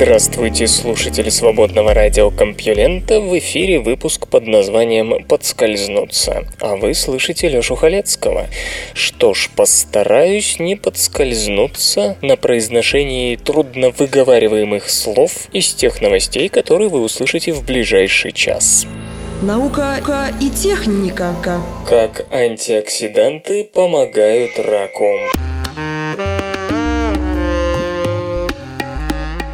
Здравствуйте, слушатели свободного радиокомпьюлента. В эфире выпуск под названием «Подскользнуться». А вы слышите Лёшу Халецкого. Что ж, постараюсь не подскользнуться на произношении трудно выговариваемых слов из тех новостей, которые вы услышите в ближайший час. Наука и техника. Как антиоксиданты помогают раку.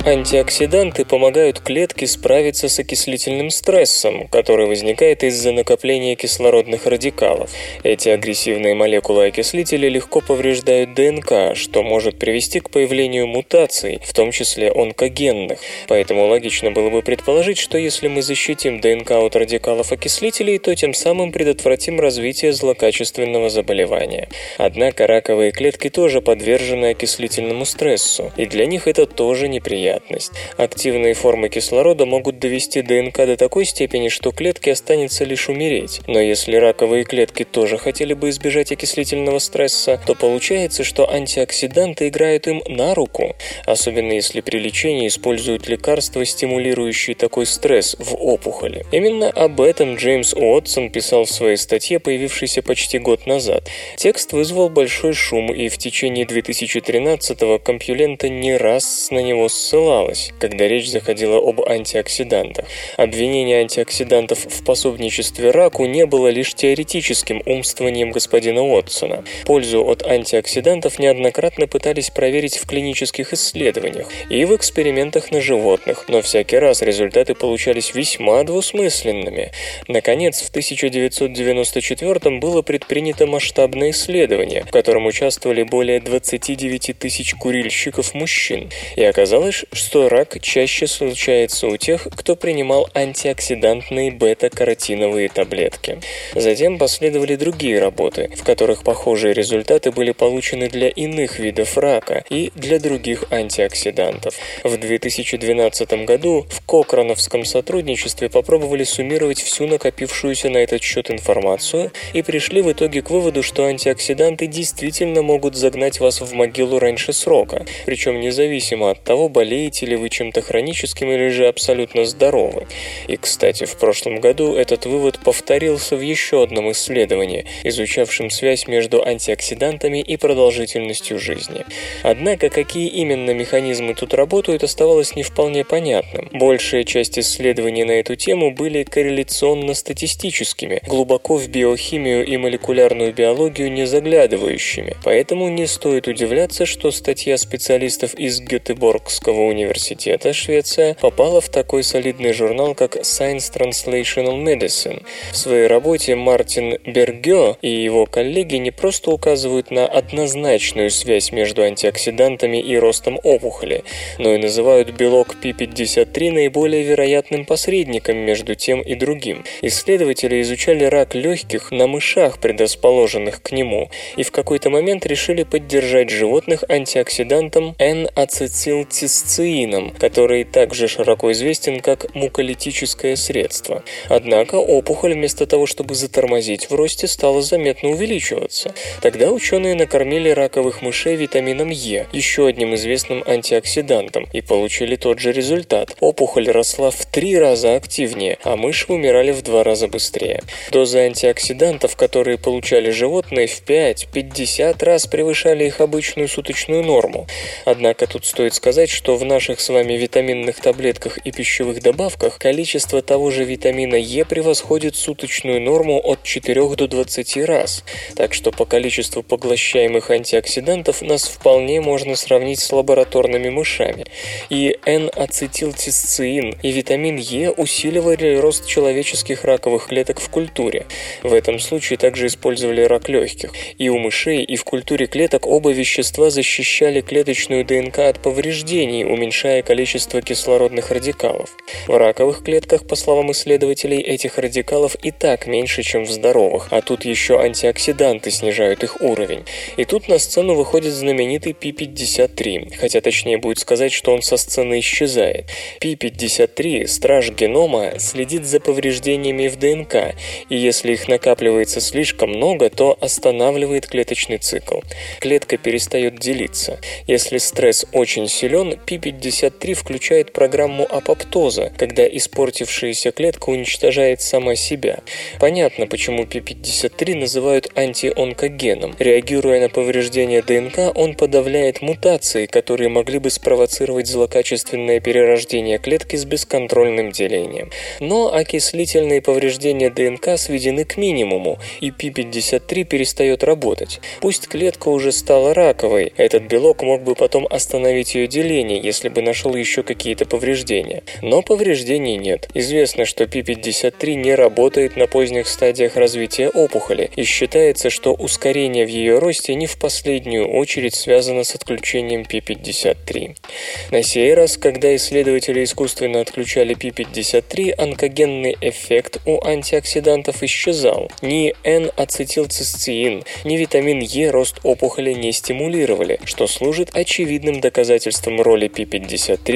Антиоксиданты помогают клетке справиться с окислительным стрессом, который возникает из-за накопления кислородных радикалов. Эти агрессивные молекулы окислителя легко повреждают ДНК, что может привести к появлению мутаций, в том числе онкогенных. Поэтому логично было бы предположить, что если мы защитим ДНК от радикалов окислителей, то тем самым предотвратим развитие злокачественного заболевания. Однако раковые клетки тоже подвержены окислительному стрессу, и для них это тоже неприятно вероятность. Активные формы кислорода могут довести ДНК до такой степени, что клетке останется лишь умереть. Но если раковые клетки тоже хотели бы избежать окислительного стресса, то получается, что антиоксиданты играют им на руку, особенно если при лечении используют лекарства, стимулирующие такой стресс в опухоли. Именно об этом Джеймс Уотсон писал в своей статье, появившейся почти год назад. Текст вызвал большой шум, и в течение 2013-го компьюлента не раз на него ссылался ссылалась, когда речь заходила об антиоксидантах. Обвинение антиоксидантов в пособничестве раку не было лишь теоретическим умствованием господина Уотсона. Пользу от антиоксидантов неоднократно пытались проверить в клинических исследованиях и в экспериментах на животных, но всякий раз результаты получались весьма двусмысленными. Наконец, в 1994 было предпринято масштабное исследование, в котором участвовали более 29 тысяч курильщиков мужчин, и оказалось, что рак чаще случается у тех, кто принимал антиоксидантные бета-каротиновые таблетки. Затем последовали другие работы, в которых похожие результаты были получены для иных видов рака и для других антиоксидантов. В 2012 году в Кокрановском сотрудничестве попробовали суммировать всю накопившуюся на этот счет информацию и пришли в итоге к выводу, что антиоксиданты действительно могут загнать вас в могилу раньше срока, причем независимо от того, болеете болеете ли вы чем-то хроническим или же абсолютно здоровы. И, кстати, в прошлом году этот вывод повторился в еще одном исследовании, изучавшем связь между антиоксидантами и продолжительностью жизни. Однако, какие именно механизмы тут работают, оставалось не вполне понятным. Большая часть исследований на эту тему были корреляционно-статистическими, глубоко в биохимию и молекулярную биологию не заглядывающими, поэтому не стоит удивляться, что статья специалистов из Гетеборгского университета Швеция попала в такой солидный журнал, как Science Translational Medicine. В своей работе Мартин Бергё и его коллеги не просто указывают на однозначную связь между антиоксидантами и ростом опухоли, но и называют белок P53 наиболее вероятным посредником между тем и другим. Исследователи изучали рак легких на мышах, предрасположенных к нему, и в какой-то момент решили поддержать животных антиоксидантом N-ацетилцистин циином, который также широко известен как муколитическое средство. Однако опухоль вместо того, чтобы затормозить в росте, стала заметно увеличиваться. Тогда ученые накормили раковых мышей витамином Е, еще одним известным антиоксидантом, и получили тот же результат. Опухоль росла в три раза активнее, а мыши умирали в два раза быстрее. Дозы антиоксидантов, которые получали животные, в 5-50 раз превышали их обычную суточную норму. Однако тут стоит сказать, что в в наших с вами витаминных таблетках и пищевых добавках количество того же витамина Е превосходит суточную норму от 4 до 20 раз, так что по количеству поглощаемых антиоксидантов нас вполне можно сравнить с лабораторными мышами. И N-ацетилцистеин и витамин Е усиливали рост человеческих раковых клеток в культуре. В этом случае также использовали рак легких. И у мышей, и в культуре клеток оба вещества защищали клеточную ДНК от повреждений, уменьшая количество кислородных радикалов. В раковых клетках, по словам исследователей, этих радикалов и так меньше, чем в здоровых, а тут еще антиоксиданты снижают их уровень. И тут на сцену выходит знаменитый P53, хотя точнее будет сказать, что он со сцены исчезает. P53, страж генома, следит за повреждениями в ДНК, и если их накапливается слишком много, то останавливает клеточный цикл. Клетка перестает делиться. Если стресс очень силен, P53 включает программу апоптоза, когда испортившаяся клетка уничтожает сама себя. Понятно, почему P53 называют антионкогеном. Реагируя на повреждение ДНК, он подавляет мутации, которые могли бы спровоцировать злокачественное перерождение клетки с бесконтрольным делением. Но окислительные повреждения ДНК сведены к минимуму, и P53 перестает работать. Пусть клетка уже стала раковой, этот белок мог бы потом остановить ее деление, если бы нашел еще какие-то повреждения. Но повреждений нет. Известно, что P53 не работает на поздних стадиях развития опухоли, и считается, что ускорение в ее росте не в последнюю очередь связано с отключением P53. На сей раз, когда исследователи искусственно отключали P53, онкогенный эффект у антиоксидантов исчезал. Ни N-ацетилцистеин, ни витамин Е рост опухоли не стимулировали, что служит очевидным доказательством роли P53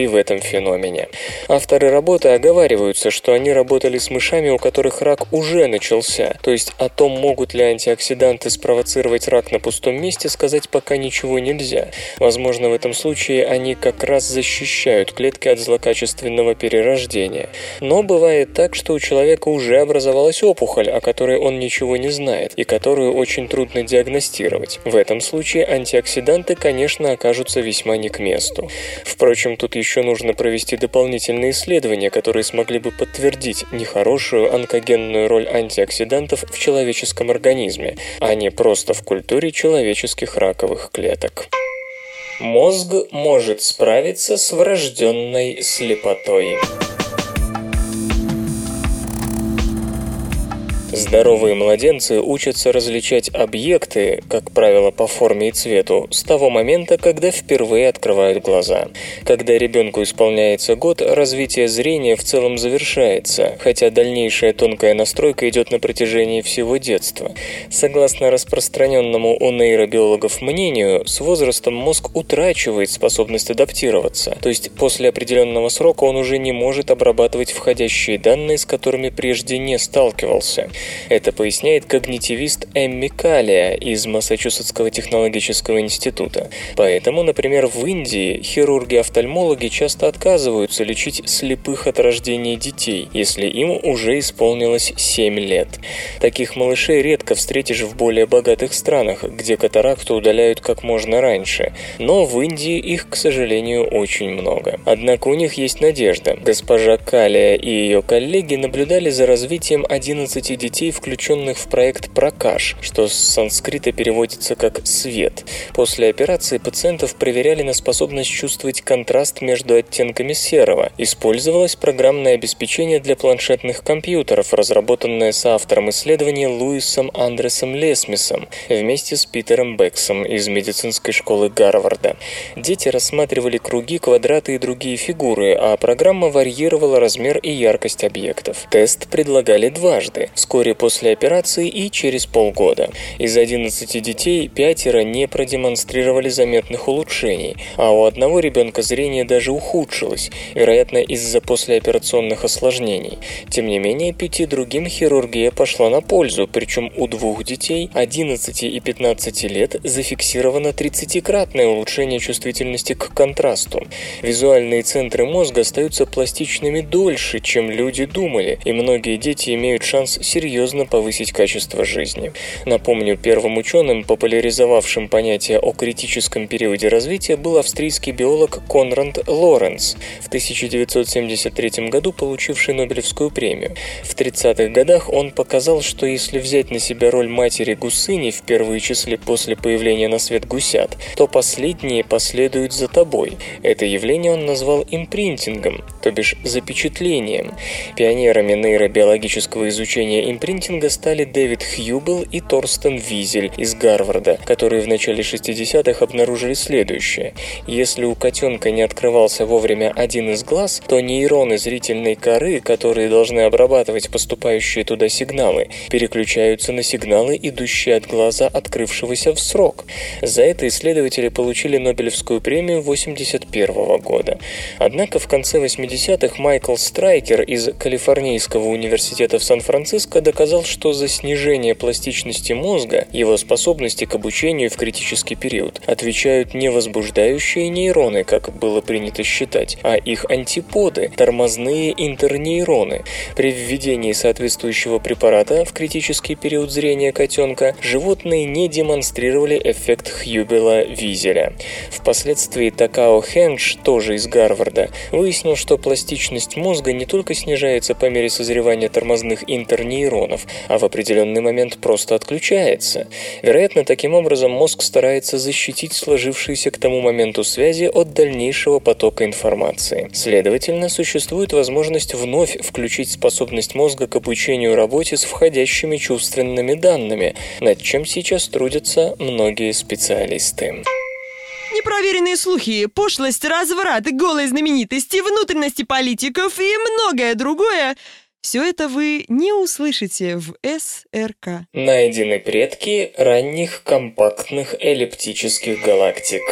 в этом феномене. Авторы работы оговариваются, что они работали с мышами, у которых рак уже начался, то есть о том, могут ли антиоксиданты спровоцировать рак на пустом месте, сказать пока ничего нельзя. Возможно, в этом случае они как раз защищают клетки от злокачественного перерождения. Но бывает так, что у человека уже образовалась опухоль, о которой он ничего не знает, и которую очень трудно диагностировать. В этом случае антиоксиданты, конечно, окажутся весьма не к месту. Впрочем, тут еще нужно провести дополнительные исследования, которые смогли бы подтвердить нехорошую онкогенную роль антиоксидантов в человеческом организме, а не просто в культуре человеческих раковых клеток. Мозг может справиться с врожденной слепотой. Здоровые младенцы учатся различать объекты, как правило, по форме и цвету, с того момента, когда впервые открывают глаза. Когда ребенку исполняется год, развитие зрения в целом завершается, хотя дальнейшая тонкая настройка идет на протяжении всего детства. Согласно распространенному у нейробиологов мнению, с возрастом мозг утрачивает способность адаптироваться, то есть после определенного срока он уже не может обрабатывать входящие данные, с которыми прежде не сталкивался. Это поясняет когнитивист Эмми Калия из Массачусетского технологического института. Поэтому, например, в Индии хирурги-офтальмологи часто отказываются лечить слепых от рождения детей, если им уже исполнилось 7 лет. Таких малышей редко встретишь в более богатых странах, где катаракту удаляют как можно раньше, но в Индии их, к сожалению, очень много. Однако у них есть надежда. Госпожа Калия и ее коллеги наблюдали за развитием 11 детей детей, включенных в проект «Прокаш», что с санскрита переводится как «свет». После операции пациентов проверяли на способность чувствовать контраст между оттенками серого. Использовалось программное обеспечение для планшетных компьютеров, разработанное соавтором исследования Луисом Андресом Лесмисом вместе с Питером Бексом из медицинской школы Гарварда. Дети рассматривали круги, квадраты и другие фигуры, а программа варьировала размер и яркость объектов. Тест предлагали дважды. Вскоре вскоре после операции и через полгода. Из 11 детей пятеро не продемонстрировали заметных улучшений, а у одного ребенка зрение даже ухудшилось, вероятно из-за послеоперационных осложнений. Тем не менее, пяти другим хирургия пошла на пользу, причем у двух детей 11 и 15 лет зафиксировано 30-кратное улучшение чувствительности к контрасту. Визуальные центры мозга остаются пластичными дольше, чем люди думали, и многие дети имеют шанс серьезно серьезно повысить качество жизни. Напомню, первым ученым, популяризовавшим понятие о критическом периоде развития, был австрийский биолог Конрад Лоренц, в 1973 году получивший Нобелевскую премию. В 30-х годах он показал, что если взять на себя роль матери гусыни в первые числе после появления на свет гусят, то последние последуют за тобой. Это явление он назвал импринтингом, то бишь запечатлением. Пионерами нейробиологического изучения импринтинга стали Дэвид Хьюбл и Торстен Визель из Гарварда, которые в начале 60-х обнаружили следующее. Если у котенка не открывался вовремя один из глаз, то нейроны зрительной коры, которые должны обрабатывать поступающие туда сигналы, переключаются на сигналы, идущие от глаза открывшегося в срок. За это исследователи получили Нобелевскую премию 1981 года. Однако в конце 80-х Майкл Страйкер из Калифорнийского университета в Сан-Франциско доказал, что за снижение пластичности мозга, его способности к обучению в критический период, отвечают не возбуждающие нейроны, как было принято считать, а их антиподы – тормозные интернейроны. При введении соответствующего препарата в критический период зрения котенка животные не демонстрировали эффект Хьюбела-Визеля. Впоследствии Такао Хендж, тоже из Гарварда, выяснил, что пластичность мозга не только снижается по мере созревания тормозных интернейронов, а в определенный момент просто отключается. Вероятно, таким образом мозг старается защитить сложившиеся к тому моменту связи от дальнейшего потока информации. Следовательно, существует возможность вновь включить способность мозга к обучению работе с входящими чувственными данными, над чем сейчас трудятся многие специалисты. Непроверенные слухи, пошлость, разврат, голые знаменитости, внутренности политиков и многое другое – все это вы не услышите в СРК. Найдены предки ранних компактных эллиптических галактик.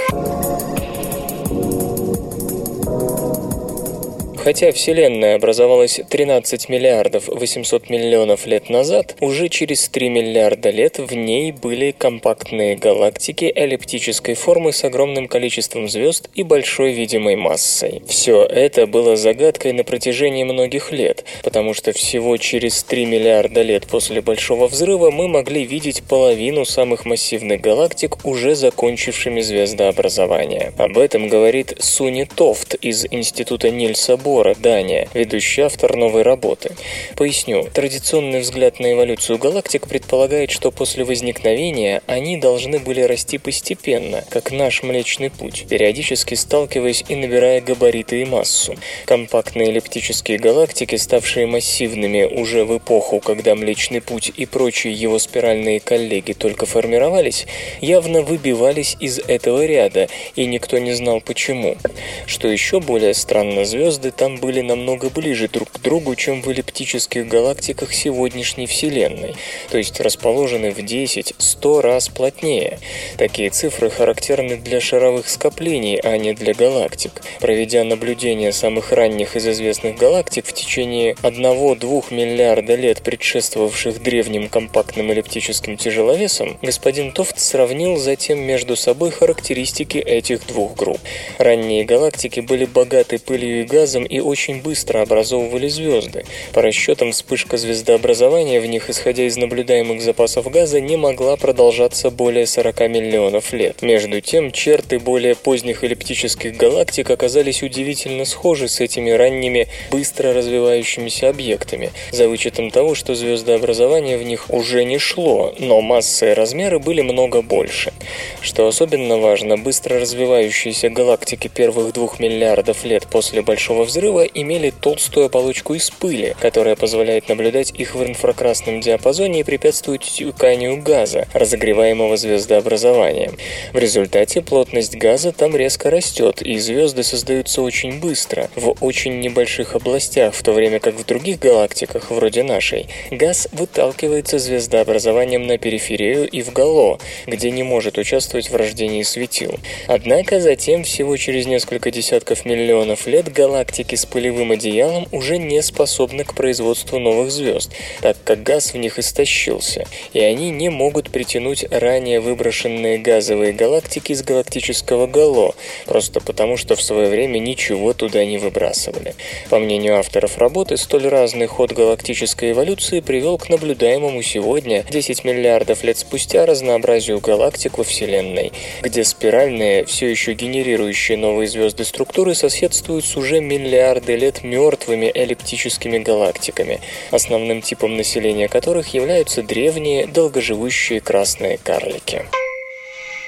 Хотя Вселенная образовалась 13 миллиардов 800 миллионов лет назад, уже через 3 миллиарда лет в ней были компактные галактики эллиптической формы с огромным количеством звезд и большой видимой массой. Все это было загадкой на протяжении многих лет, потому что всего через 3 миллиарда лет после Большого Взрыва мы могли видеть половину самых массивных галактик, уже закончившими звездообразование. Об этом говорит Суни Тофт из Института Нильса Бора Бора, Дания, ведущий автор новой работы. Поясню. Традиционный взгляд на эволюцию галактик предполагает, что после возникновения они должны были расти постепенно, как наш Млечный Путь, периодически сталкиваясь и набирая габариты и массу. Компактные эллиптические галактики, ставшие массивными уже в эпоху, когда Млечный Путь и прочие его спиральные коллеги только формировались, явно выбивались из этого ряда, и никто не знал почему. Что еще более странно, звезды там там были намного ближе друг к другу, чем в эллиптических галактиках сегодняшней Вселенной, то есть расположены в 10-100 раз плотнее. Такие цифры характерны для шаровых скоплений, а не для галактик. Проведя наблюдение самых ранних из известных галактик в течение 1-2 миллиарда лет, предшествовавших древним компактным эллиптическим тяжеловесам, господин Тофт сравнил затем между собой характеристики этих двух групп. Ранние галактики были богаты пылью и газом и и очень быстро образовывали звезды. По расчетам, вспышка звездообразования в них, исходя из наблюдаемых запасов газа, не могла продолжаться более 40 миллионов лет. Между тем, черты более поздних эллиптических галактик оказались удивительно схожи с этими ранними, быстро развивающимися объектами, за вычетом того, что звездообразование в них уже не шло, но масса и размеры были много больше. Что особенно важно, быстро развивающиеся галактики первых двух миллиардов лет после Большого взрыва взрыва имели толстую оболочку из пыли, которая позволяет наблюдать их в инфракрасном диапазоне и препятствует теканию газа, разогреваемого звездообразованием. В результате плотность газа там резко растет, и звезды создаются очень быстро, в очень небольших областях, в то время как в других галактиках, вроде нашей, газ выталкивается звездообразованием на периферию и в гало, где не может участвовать в рождении светил. Однако затем, всего через несколько десятков миллионов лет, галактики с пылевым одеялом уже не способны к производству новых звезд, так как газ в них истощился, и они не могут притянуть ранее выброшенные газовые галактики из галактического гало, просто потому что в свое время ничего туда не выбрасывали. По мнению авторов работы, столь разный ход галактической эволюции привел к наблюдаемому сегодня, 10 миллиардов лет спустя, разнообразию галактик во Вселенной, где спиральные, все еще генерирующие новые звезды структуры соседствуют с уже миллиардами миллиарды лет мертвыми эллиптическими галактиками, основным типом населения которых являются древние долгоживущие красные карлики.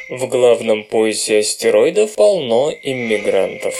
В главном поясе астероидов полно иммигрантов.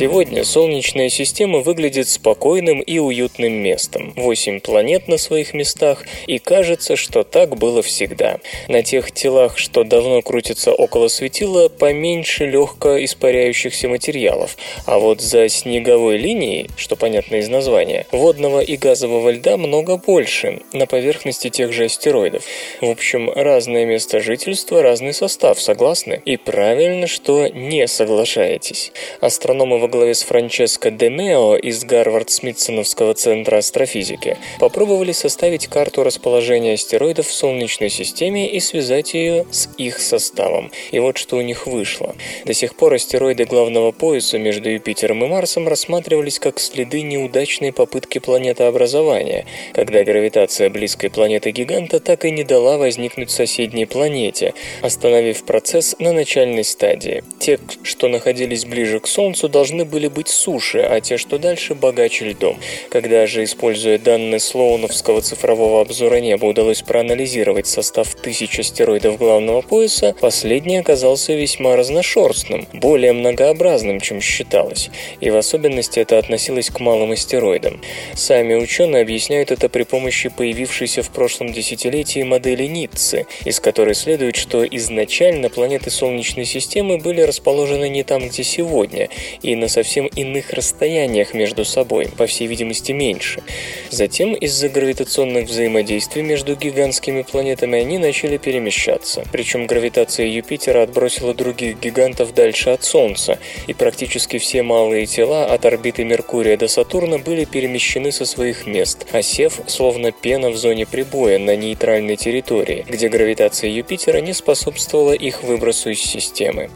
Сегодня Солнечная система выглядит спокойным и уютным местом. Восемь планет на своих местах, и кажется, что так было всегда. На тех телах, что давно крутятся около светила, поменьше легко испаряющихся материалов, а вот за снеговой линией, что понятно из названия, водного и газового льда много больше, на поверхности тех же астероидов. В общем, разное место жительства, разный состав, согласны? И правильно, что не соглашаетесь. Астрономы во главе с Франческо де Мео из Гарвард-Смитсоновского центра астрофизики попробовали составить карту расположения астероидов в Солнечной системе и связать ее с их составом. И вот что у них вышло. До сих пор астероиды главного пояса между Юпитером и Марсом рассматривались как следы неудачной попытки планетообразования, когда гравитация близкой планеты-гиганта так и не дала возникнуть соседней планете, остановив процесс на начальной стадии. Те, что находились ближе к Солнцу, должны были быть суше, а те, что дальше, богаче льдом. Когда же, используя данные Слоуновского цифрового обзора неба, удалось проанализировать состав тысяч астероидов главного пояса, последний оказался весьма разношерстным, более многообразным, чем считалось. И в особенности это относилось к малым астероидам. Сами ученые объясняют это при помощи появившейся в прошлом десятилетии модели Ниццы, из которой следует, что изначально планеты Солнечной системы были расположены не там, где сегодня, и на совсем иных расстояниях между собой, по всей видимости меньше. Затем из-за гравитационных взаимодействий между гигантскими планетами они начали перемещаться, причем гравитация Юпитера отбросила других гигантов дальше от Солнца, и практически все малые тела от орбиты Меркурия до Сатурна были перемещены со своих мест, осев словно пена в зоне прибоя на нейтральной территории, где гравитация Юпитера не способствовала их выбросу из системы.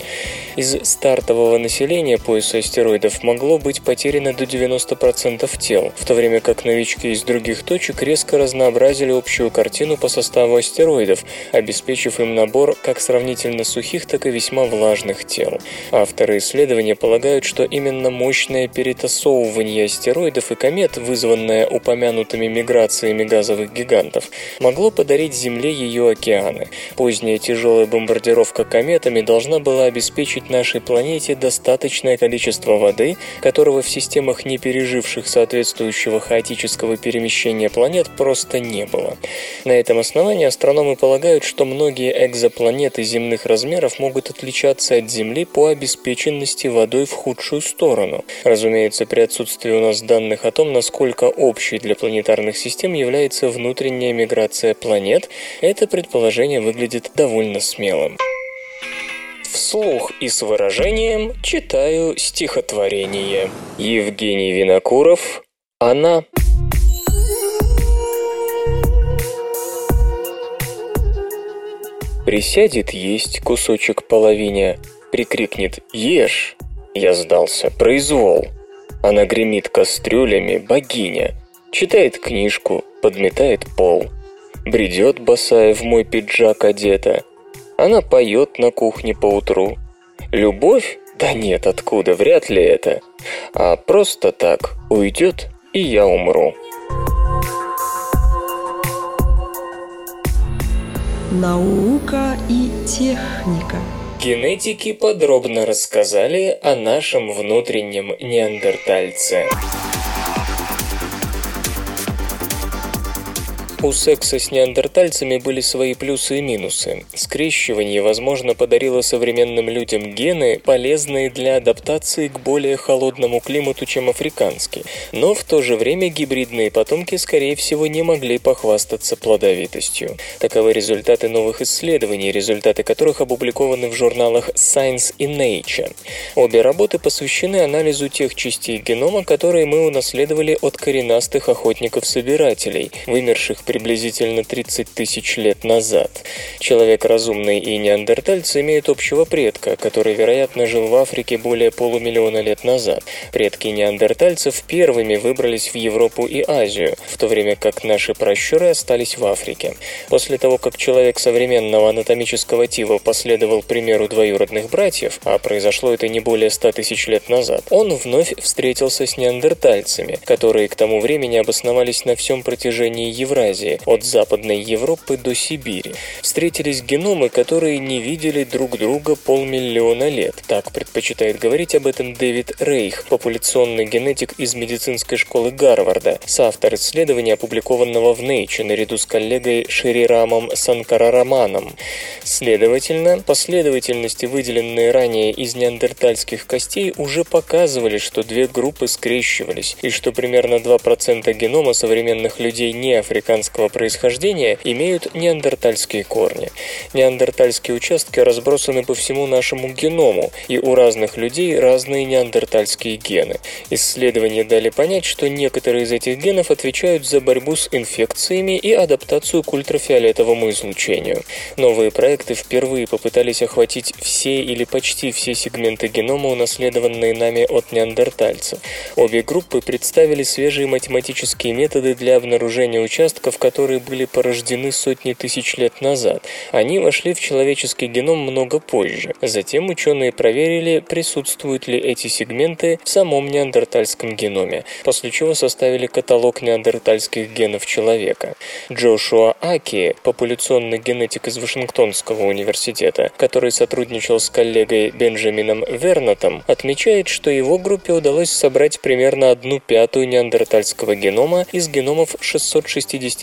Из стартового населения пояса астероидов могло быть потеряно до 90% тел, в то время как новички из других точек резко разнообразили общую картину по составу астероидов, обеспечив им набор как сравнительно сухих, так и весьма влажных тел. Авторы исследования полагают, что именно мощное перетасовывание астероидов и комет, вызванное упомянутыми миграциями газовых гигантов, могло подарить Земле ее океаны. Поздняя тяжелая бомбардировка кометами должна была обеспечить нашей планете достаточное количество воды, которого в системах, не переживших соответствующего хаотического перемещения планет, просто не было. На этом основании астрономы полагают, что многие экзопланеты земных размеров могут отличаться от Земли по обеспеченности водой в худшую сторону. Разумеется, при отсутствии у нас данных о том, насколько общей для планетарных систем является внутренняя миграция планет, это предположение выглядит довольно смелым. Вслух и с выражением читаю стихотворение. Евгений Винокуров «Она». Присядет есть кусочек половине, прикрикнет «Ешь!» Я сдался, произвол. Она гремит кастрюлями, богиня. Читает книжку, подметает пол. Бредет босая в мой пиджак одета. Она поет на кухне поутру. Любовь? Да нет, откуда, вряд ли это. А просто так уйдет, и я умру. Наука и техника. Генетики подробно рассказали о нашем внутреннем неандертальце. У секса с неандертальцами были свои плюсы и минусы. Скрещивание, возможно, подарило современным людям гены, полезные для адаптации к более холодному климату, чем африканский. Но в то же время гибридные потомки, скорее всего, не могли похвастаться плодовитостью. Таковы результаты новых исследований, результаты которых опубликованы в журналах Science и Nature. Обе работы посвящены анализу тех частей генома, которые мы унаследовали от коренастых охотников-собирателей, вымерших при приблизительно 30 тысяч лет назад. Человек разумный и неандертальцы имеют общего предка, который, вероятно, жил в Африке более полумиллиона лет назад. Предки неандертальцев первыми выбрались в Европу и Азию, в то время как наши пращуры остались в Африке. После того, как человек современного анатомического типа последовал примеру двоюродных братьев, а произошло это не более 100 тысяч лет назад, он вновь встретился с неандертальцами, которые к тому времени обосновались на всем протяжении Евразии, Евразии, от Западной Европы до Сибири. Встретились геномы, которые не видели друг друга полмиллиона лет. Так предпочитает говорить об этом Дэвид Рейх, популяционный генетик из медицинской школы Гарварда, соавтор исследования, опубликованного в Nature наряду с коллегой Ширирамом Санкарараманом. Следовательно, последовательности, выделенные ранее из неандертальских костей, уже показывали, что две группы скрещивались, и что примерно 2% генома современных людей неафриканского происхождения имеют неандертальские корни. Неандертальские участки разбросаны по всему нашему геному, и у разных людей разные неандертальские гены. Исследования дали понять, что некоторые из этих генов отвечают за борьбу с инфекциями и адаптацию к ультрафиолетовому излучению. Новые проекты впервые попытались охватить все или почти все сегменты генома, унаследованные нами от неандертальцев. Обе группы представили свежие математические методы для обнаружения участков, которые были порождены сотни тысяч лет назад. Они вошли в человеческий геном много позже. Затем ученые проверили, присутствуют ли эти сегменты в самом неандертальском геноме, после чего составили каталог неандертальских генов человека. Джошуа Аки, популяционный генетик из Вашингтонского университета, который сотрудничал с коллегой Бенджамином Вернатом, отмечает, что его группе удалось собрать примерно одну пятую неандертальского генома из геномов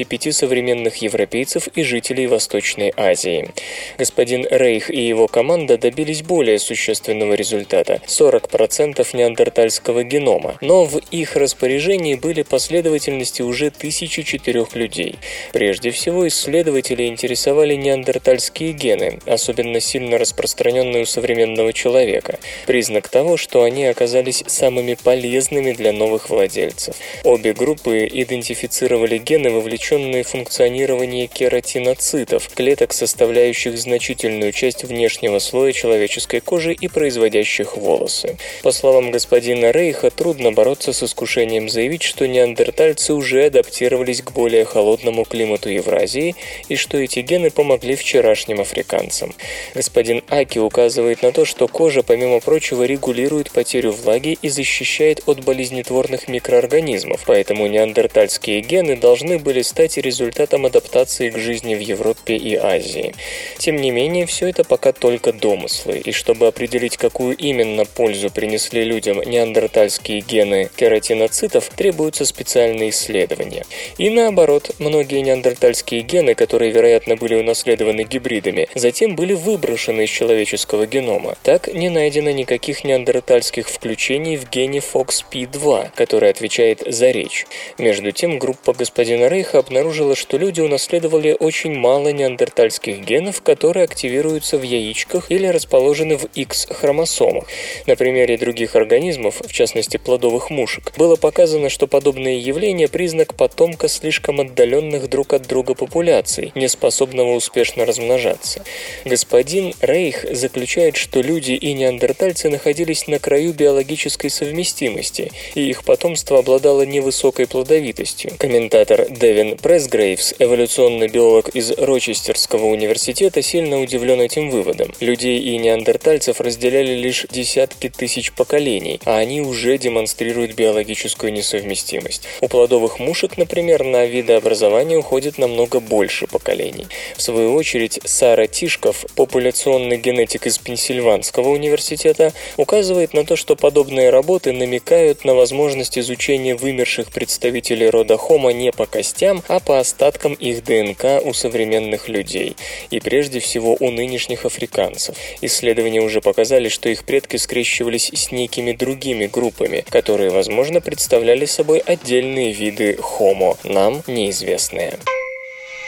665 современных европейцев и жителей Восточной Азии. Господин Рейх и его команда добились более существенного результата – 40% неандертальского генома, но в их распоряжении были последовательности уже тысячи четырех людей. Прежде всего, исследователи интересовали неандертальские гены, особенно сильно распространенные у современного человека, признак того, что они оказались самыми полезными для новых владельцев. Обе группы идентифицировали гены, вовлеченные в функционирование кератиноцитов, клеток, составляющих значительную часть внешнего слоя человеческой кожи и производящих волосы. По словам господина Рейха, трудно бороться с искушением заявить, что неандертальцы уже адаптировались к более холодному климату Евразии и что эти гены помогли вчерашним африканцам. Господин Аки указывает на то, что кожа, помимо прочего, регулирует потерю влаги и защищает от болезнетворных микроорганизмов, поэтому неандертальские гены должны были стать результатом адаптации к жизни в Европе и Азии. Тем не менее, все это пока только домыслы, и чтобы определить, какую именно пользу принесли людям неандертальские гены кератиноцитов, требуются специальные исследования. И наоборот, многие неандертальские гены, которые, вероятно, были унаследованы гибридами, затем были выброшены из человеческого генома. Так не найдено никаких неандертальских включений в гене FOXP2, который отвечает за речь. Между тем, группа господина Рейха обнаружила, что люди унаследовали очень мало неандертальских генов, которые активируются в яичках или расположены в X-хромосомах. На примере других организмов, в частности плодовых мушек, было показано, что подобное явление – признак потомка слишком отдаленных друг от друга популяций, не способного успешно размножаться. Господин Рейх заключает, что люди и неандертальцы находились на краю биологической совместимости, и их потомство обладало невысокой плодовитостью. Комментатор Дэвин Пресгрейвс, эволюционный биолог из Рочестерского университета, сильно удивлен этим выводом. Людей и неандертальцев разделяли лишь десятки тысяч поколений, а они уже демонстрируют биологическую несовместимость. У плодовых мушек, например, на видообразование уходит намного больше поколений. В свою очередь, Сара Тишков, популяционный генетик из Пенсильванского университета, указывает на то, что подобные работы намекают на возможность изучения вымерших представителей рода Homo не по костям, а по остаткам их ДНК у современных людей, и прежде всего у нынешних африканцев. Исследования уже показали, что их предки скрещивались с некими другими группами, которые, возможно, представляли собой отдельные виды Homo, нам неизвестные.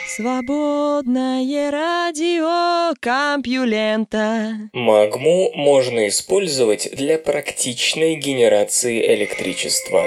Свободное радио Компьюлента. Магму можно использовать для практичной генерации электричества.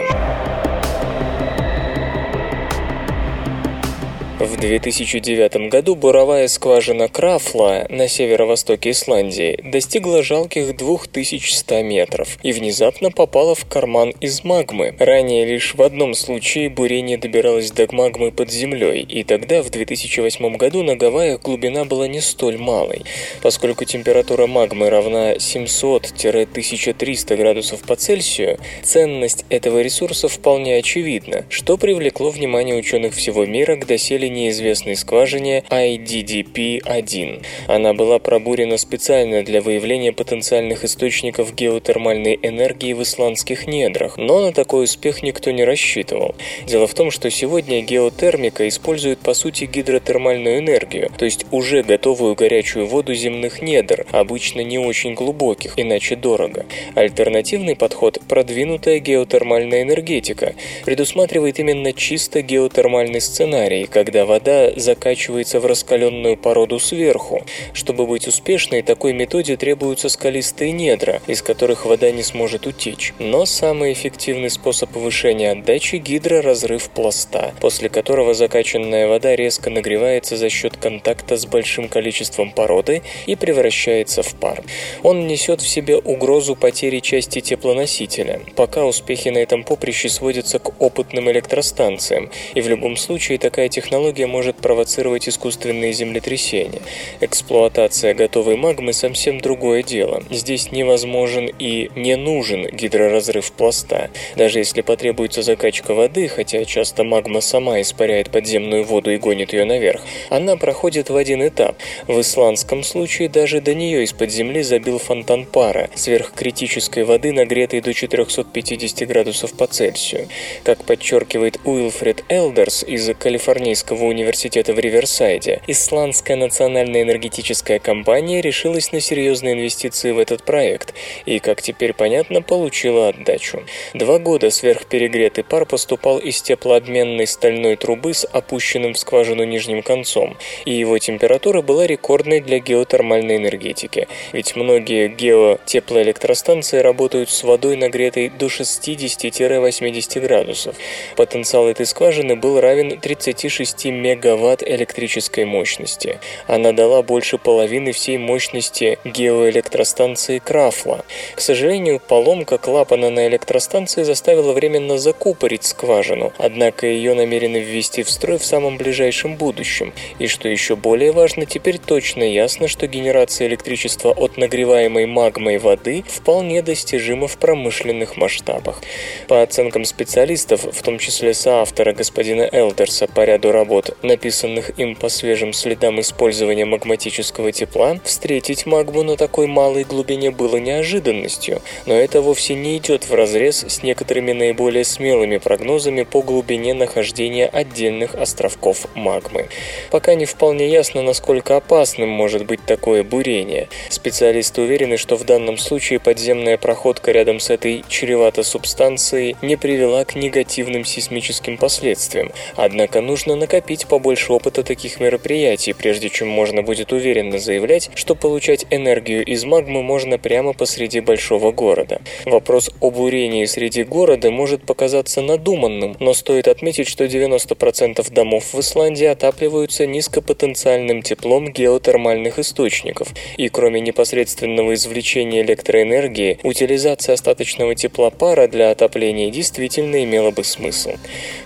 В 2009 году буровая скважина Крафла на северо-востоке Исландии достигла жалких 2100 метров и внезапно попала в карман из магмы. Ранее лишь в одном случае бурение добиралось до магмы под землей, и тогда, в 2008 году, на Гавайях глубина была не столь малой. Поскольку температура магмы равна 700-1300 градусов по Цельсию, ценность этого ресурса вполне очевидна, что привлекло внимание ученых всего мира к доселе доселе неизвестной скважине IDDP-1. Она была пробурена специально для выявления потенциальных источников геотермальной энергии в исландских недрах, но на такой успех никто не рассчитывал. Дело в том, что сегодня геотермика использует по сути гидротермальную энергию, то есть уже готовую горячую воду земных недр, обычно не очень глубоких, иначе дорого. Альтернативный подход – продвинутая геотермальная энергетика, предусматривает именно чисто геотермальный сценарий, когда вода закачивается в раскаленную породу сверху. Чтобы быть успешной, такой методе требуются скалистые недра, из которых вода не сможет утечь. Но самый эффективный способ повышения отдачи – гидроразрыв пласта, после которого закачанная вода резко нагревается за счет контакта с большим количеством породы и превращается в пар. Он несет в себе угрозу потери части теплоносителя. Пока успехи на этом поприще сводятся к опытным электростанциям, и в любом случае такая технология может провоцировать искусственные землетрясения. Эксплуатация готовой магмы совсем другое дело. Здесь невозможен и не нужен гидроразрыв пласта. Даже если потребуется закачка воды, хотя часто магма сама испаряет подземную воду и гонит ее наверх, она проходит в один этап. В исландском случае даже до нее из-под земли забил фонтан пара, сверхкритической воды, нагретой до 450 градусов по Цельсию. Как подчеркивает Уилфред Элдерс из Калифорнийского университета в Риверсайде, исландская национальная энергетическая компания решилась на серьезные инвестиции в этот проект и, как теперь понятно, получила отдачу. Два года сверхперегретый пар поступал из теплообменной стальной трубы с опущенным в скважину нижним концом, и его температура была рекордной для геотермальной энергетики, ведь многие геотеплоэлектростанции работают с водой, нагретой до 60-80 градусов. Потенциал этой скважины был равен 36 мегаватт электрической мощности. Она дала больше половины всей мощности геоэлектростанции Крафла. К сожалению, поломка клапана на электростанции заставила временно закупорить скважину, однако ее намерены ввести в строй в самом ближайшем будущем. И что еще более важно, теперь точно ясно, что генерация электричества от нагреваемой магмой воды вполне достижима в промышленных масштабах. По оценкам специалистов, в том числе соавтора господина Элдерса по ряду работ, написанных им по свежим следам использования магматического тепла, встретить магму на такой малой глубине было неожиданностью, но это вовсе не идет в разрез с некоторыми наиболее смелыми прогнозами по глубине нахождения отдельных островков магмы. Пока не вполне ясно, насколько опасным может быть такое бурение. Специалисты уверены, что в данном случае подземная проходка рядом с этой чревато субстанцией не привела к негативным сейсмическим последствиям. Однако нужно накопить побольше опыта таких мероприятий, прежде чем можно будет уверенно заявлять, что получать энергию из магмы можно прямо посреди большого города. Вопрос о бурении среди города может показаться надуманным, но стоит отметить, что 90% домов в Исландии отапливаются низкопотенциальным теплом геотермальных источников, и кроме непосредственного извлечения электроэнергии, утилизация остаточного тепла пара для отопления действительно имела бы смысл.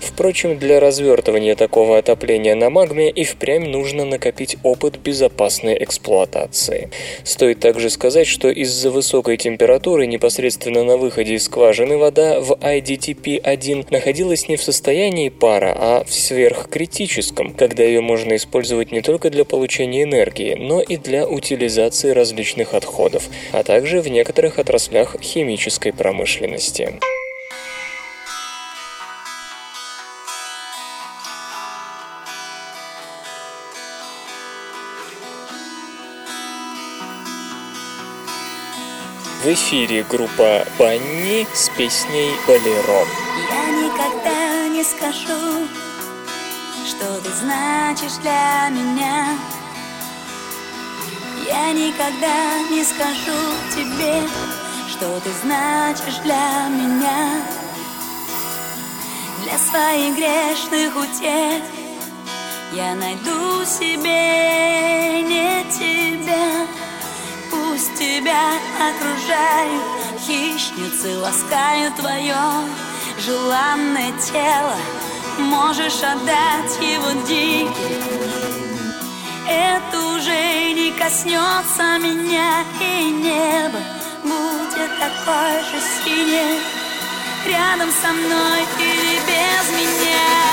Впрочем, для развертывания такого отопления на магме и впрямь нужно накопить опыт безопасной эксплуатации. Стоит также сказать, что из-за высокой температуры непосредственно на выходе из скважины вода в IDTP-1 находилась не в состоянии пара, а в сверхкритическом, когда ее можно использовать не только для получения энергии, но и для утилизации различных отходов, а также в некоторых отраслях химической промышленности. В эфире группа Банни с песней «Болеро». Я никогда не скажу, что ты значишь для меня. Я никогда не скажу тебе, что ты значишь для меня. Для своих грешных утех я найду себе не тебя. Пусть тебя окружают хищницы, ласкают твое желанное тело. Можешь отдать его диким. Это уже не коснется меня и небо будет такой же синее рядом со мной или без меня.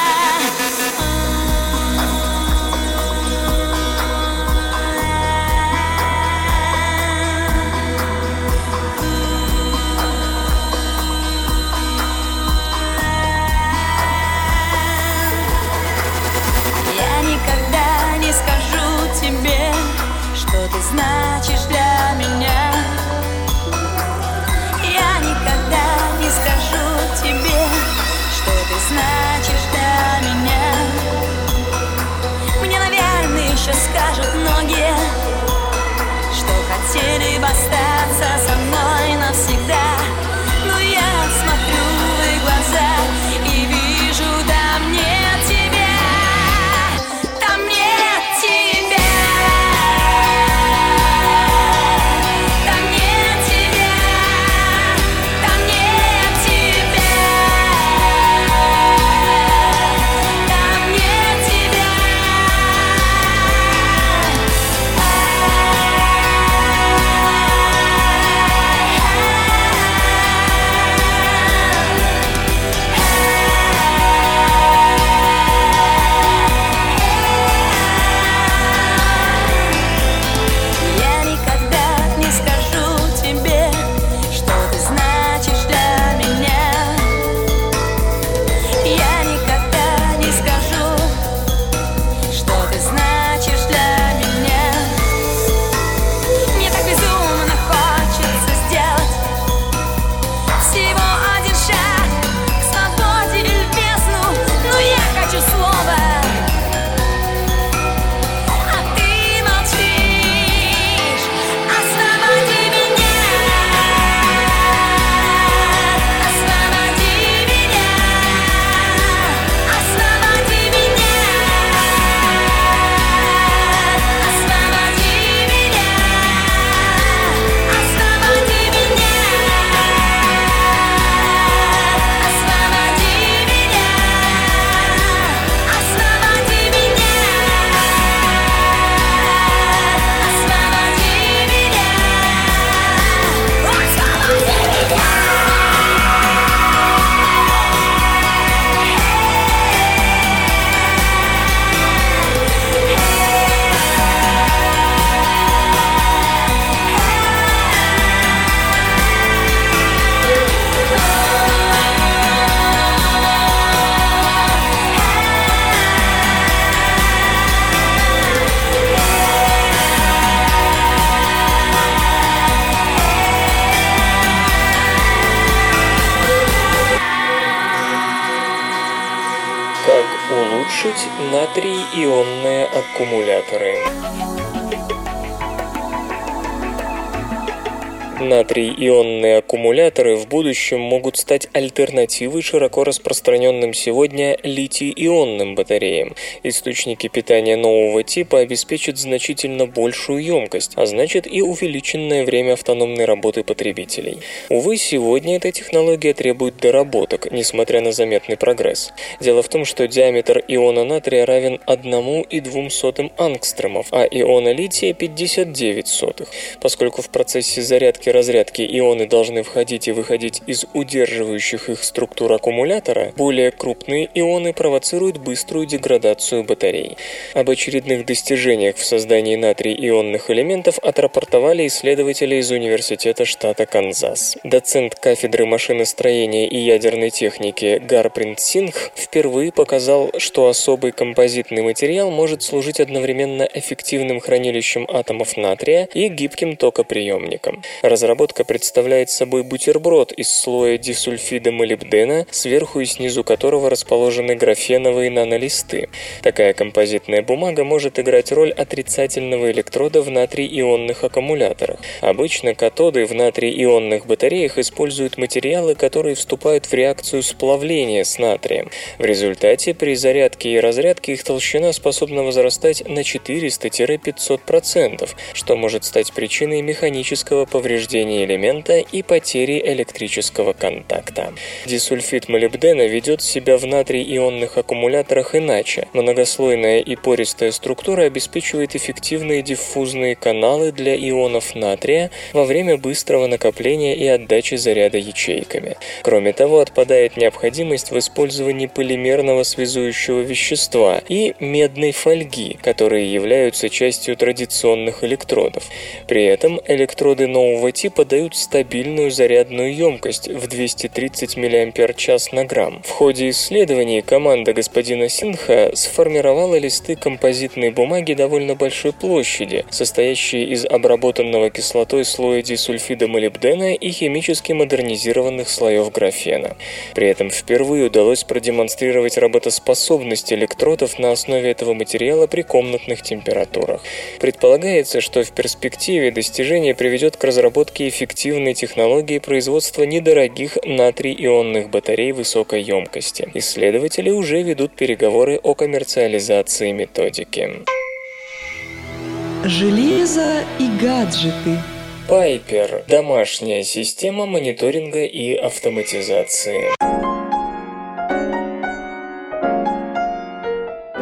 Будущем могут стать альтернативой широко распространенным сегодня литий-ионным батареям. Источники питания нового типа обеспечат значительно большую емкость, а значит и увеличенное время автономной работы потребителей. Увы, сегодня эта технология требует доработок, несмотря на заметный прогресс. Дело в том, что диаметр иона натрия равен 1,2 ангстромов, а иона лития 59 сотых. Поскольку в процессе зарядки разрядки ионы должны входить и выходить из удерживающих их структур аккумулятора, более крупные ионы провоцируют быструю деградацию батарей. Об очередных достижениях в создании натрий-ионных элементов отрапортовали исследователи из Университета штата Канзас. Доцент кафедры машиностроения и ядерной техники Гарпринт Сингх впервые показал, что особый композитный материал может служить одновременно эффективным хранилищем атомов натрия и гибким токоприемником. Разработка представляет собой бутерброд из слоя дисульфида молибдена, сверху и снизу которого расположены графеновые нанолисты. Такая композитная бумага может играть роль отрицательного электрода в натрий-ионных аккумуляторах. Обычно катоды в натрий-ионных батареях используют материалы, которые вступают в реакцию сплавления с натрием. В результате при зарядке и разрядке их толщина способна возрастать на 400-500%, что может стать причиной механического повреждения элемента и потери электрического контакта. Дисульфид молибдена ведет себя в натрий-ионных аккумуляторах иначе. Многослойная и пористая структура обеспечивает эффективные диффузные каналы для ионов натрия во время быстрого накопления и отдачи заряда ячейками. Кроме того, отпадает необходимость в использовании полимерного связующего вещества и медной фольги, которые являются частью традиционных электродов. При этом электроды нового типа дают стабильную зарядную емкость в 230 мАч на грамм. В ходе исследований команда господина Синха сформировала листы композитной бумаги довольно большой площади, состоящие из обработанного кислотой слоя дисульфида молибдена и химически модернизированных слоев графена. При этом впервые удалось продемонстрировать работоспособность электродов на основе этого материала при комнатных температурах. Предполагается, что в перспективе достижение приведет к разработке эффективной технологии производства недорогих натрий-ионных батарей высокой емкости. Исследователи уже ведут переговоры о коммерциализации методики. Железо и гаджеты. Пайпер – домашняя система мониторинга и автоматизации.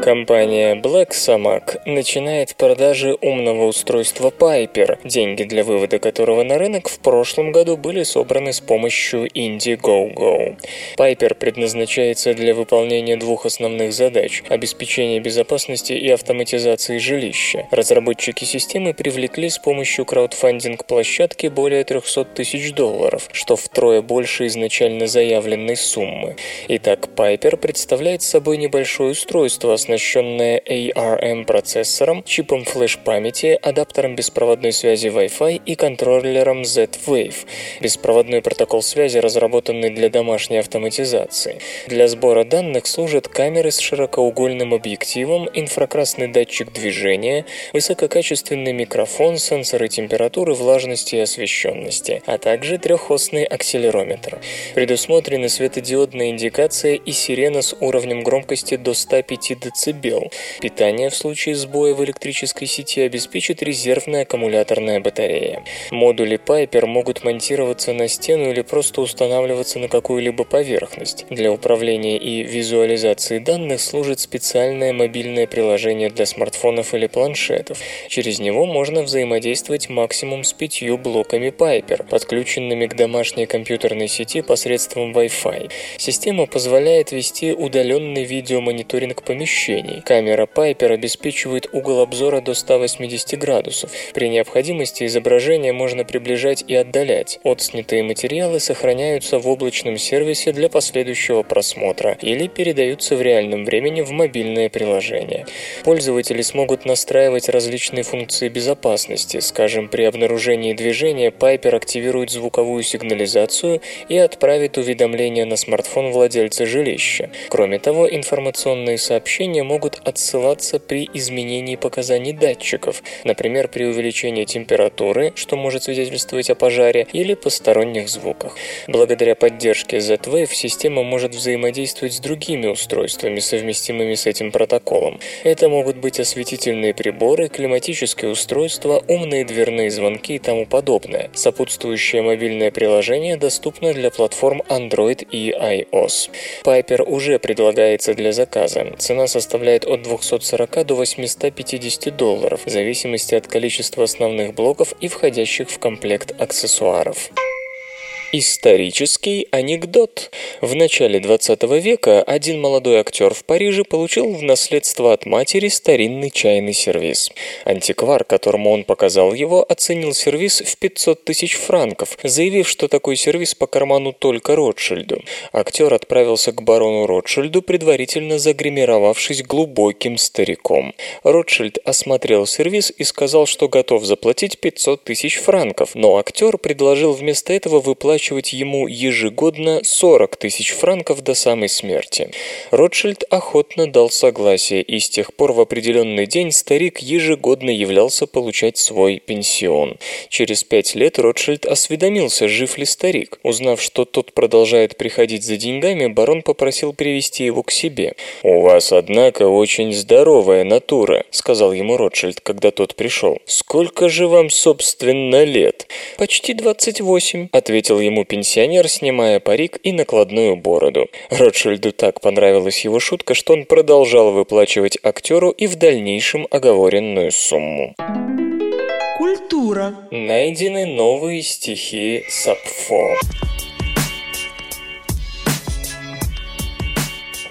Компания Black Samak начинает продажи умного устройства Piper, деньги для вывода которого на рынок в прошлом году были собраны с помощью Indiegogo. Piper предназначается для выполнения двух основных задач – обеспечения безопасности и автоматизации жилища. Разработчики системы привлекли с помощью краудфандинг-площадки более 300 тысяч долларов, что втрое больше изначально заявленной суммы. Итак, Piper представляет собой небольшое устройство, оснащенное оснащенная ARM-процессором, чипом флеш-памяти, адаптером беспроводной связи Wi-Fi и контроллером Z-Wave. Беспроводной протокол связи, разработанный для домашней автоматизации. Для сбора данных служат камеры с широкоугольным объективом, инфракрасный датчик движения, высококачественный микрофон, сенсоры температуры, влажности и освещенности, а также трехосный акселерометр. Предусмотрены светодиодная индикация и сирена с уровнем громкости до 105 дБ дБ. Питание в случае сбоя в электрической сети обеспечит резервная аккумуляторная батарея. Модули Piper могут монтироваться на стену или просто устанавливаться на какую-либо поверхность. Для управления и визуализации данных служит специальное мобильное приложение для смартфонов или планшетов. Через него можно взаимодействовать максимум с пятью блоками Piper, подключенными к домашней компьютерной сети посредством Wi-Fi. Система позволяет вести удаленный видеомониторинг помещений, помещений. Камера Пайпер обеспечивает угол обзора до 180 градусов. При необходимости изображение можно приближать и отдалять. Отснятые материалы сохраняются в облачном сервисе для последующего просмотра или передаются в реальном времени в мобильное приложение. Пользователи смогут настраивать различные функции безопасности. Скажем, при обнаружении движения Пайпер активирует звуковую сигнализацию и отправит уведомление на смартфон владельца жилища. Кроме того, информационные сообщения могут отсылаться при изменении показаний датчиков, например, при увеличении температуры, что может свидетельствовать о пожаре, или посторонних звуках. Благодаря поддержке Z-Wave система может взаимодействовать с другими устройствами, совместимыми с этим протоколом. Это могут быть осветительные приборы, климатические устройства, умные дверные звонки и тому подобное. Сопутствующее мобильное приложение доступно для платформ Android и iOS. Piper уже предлагается для заказа. Цена составляет составляет от 240 до 850 долларов в зависимости от количества основных блоков и входящих в комплект аксессуаров. Исторический анекдот. В начале 20 века один молодой актер в Париже получил в наследство от матери старинный чайный сервиз. Антиквар, которому он показал его, оценил сервиз в 500 тысяч франков, заявив, что такой сервиз по карману только Ротшильду. Актер отправился к барону Ротшильду, предварительно загримировавшись глубоким стариком. Ротшильд осмотрел сервиз и сказал, что готов заплатить 500 тысяч франков, но актер предложил вместо этого выплачивать выплачивать ему ежегодно 40 тысяч франков до самой смерти. Ротшильд охотно дал согласие, и с тех пор в определенный день старик ежегодно являлся получать свой пенсион. Через пять лет Ротшильд осведомился, жив ли старик. Узнав, что тот продолжает приходить за деньгами, барон попросил привести его к себе. «У вас, однако, очень здоровая натура», — сказал ему Ротшильд, когда тот пришел. «Сколько же вам, собственно, лет?» «Почти двадцать восемь», — ответил ему пенсионер, снимая парик и накладную бороду. Ротшильду так понравилась его шутка, что он продолжал выплачивать актеру и в дальнейшем оговоренную сумму. Культура. Найдены новые стихи Сапфо.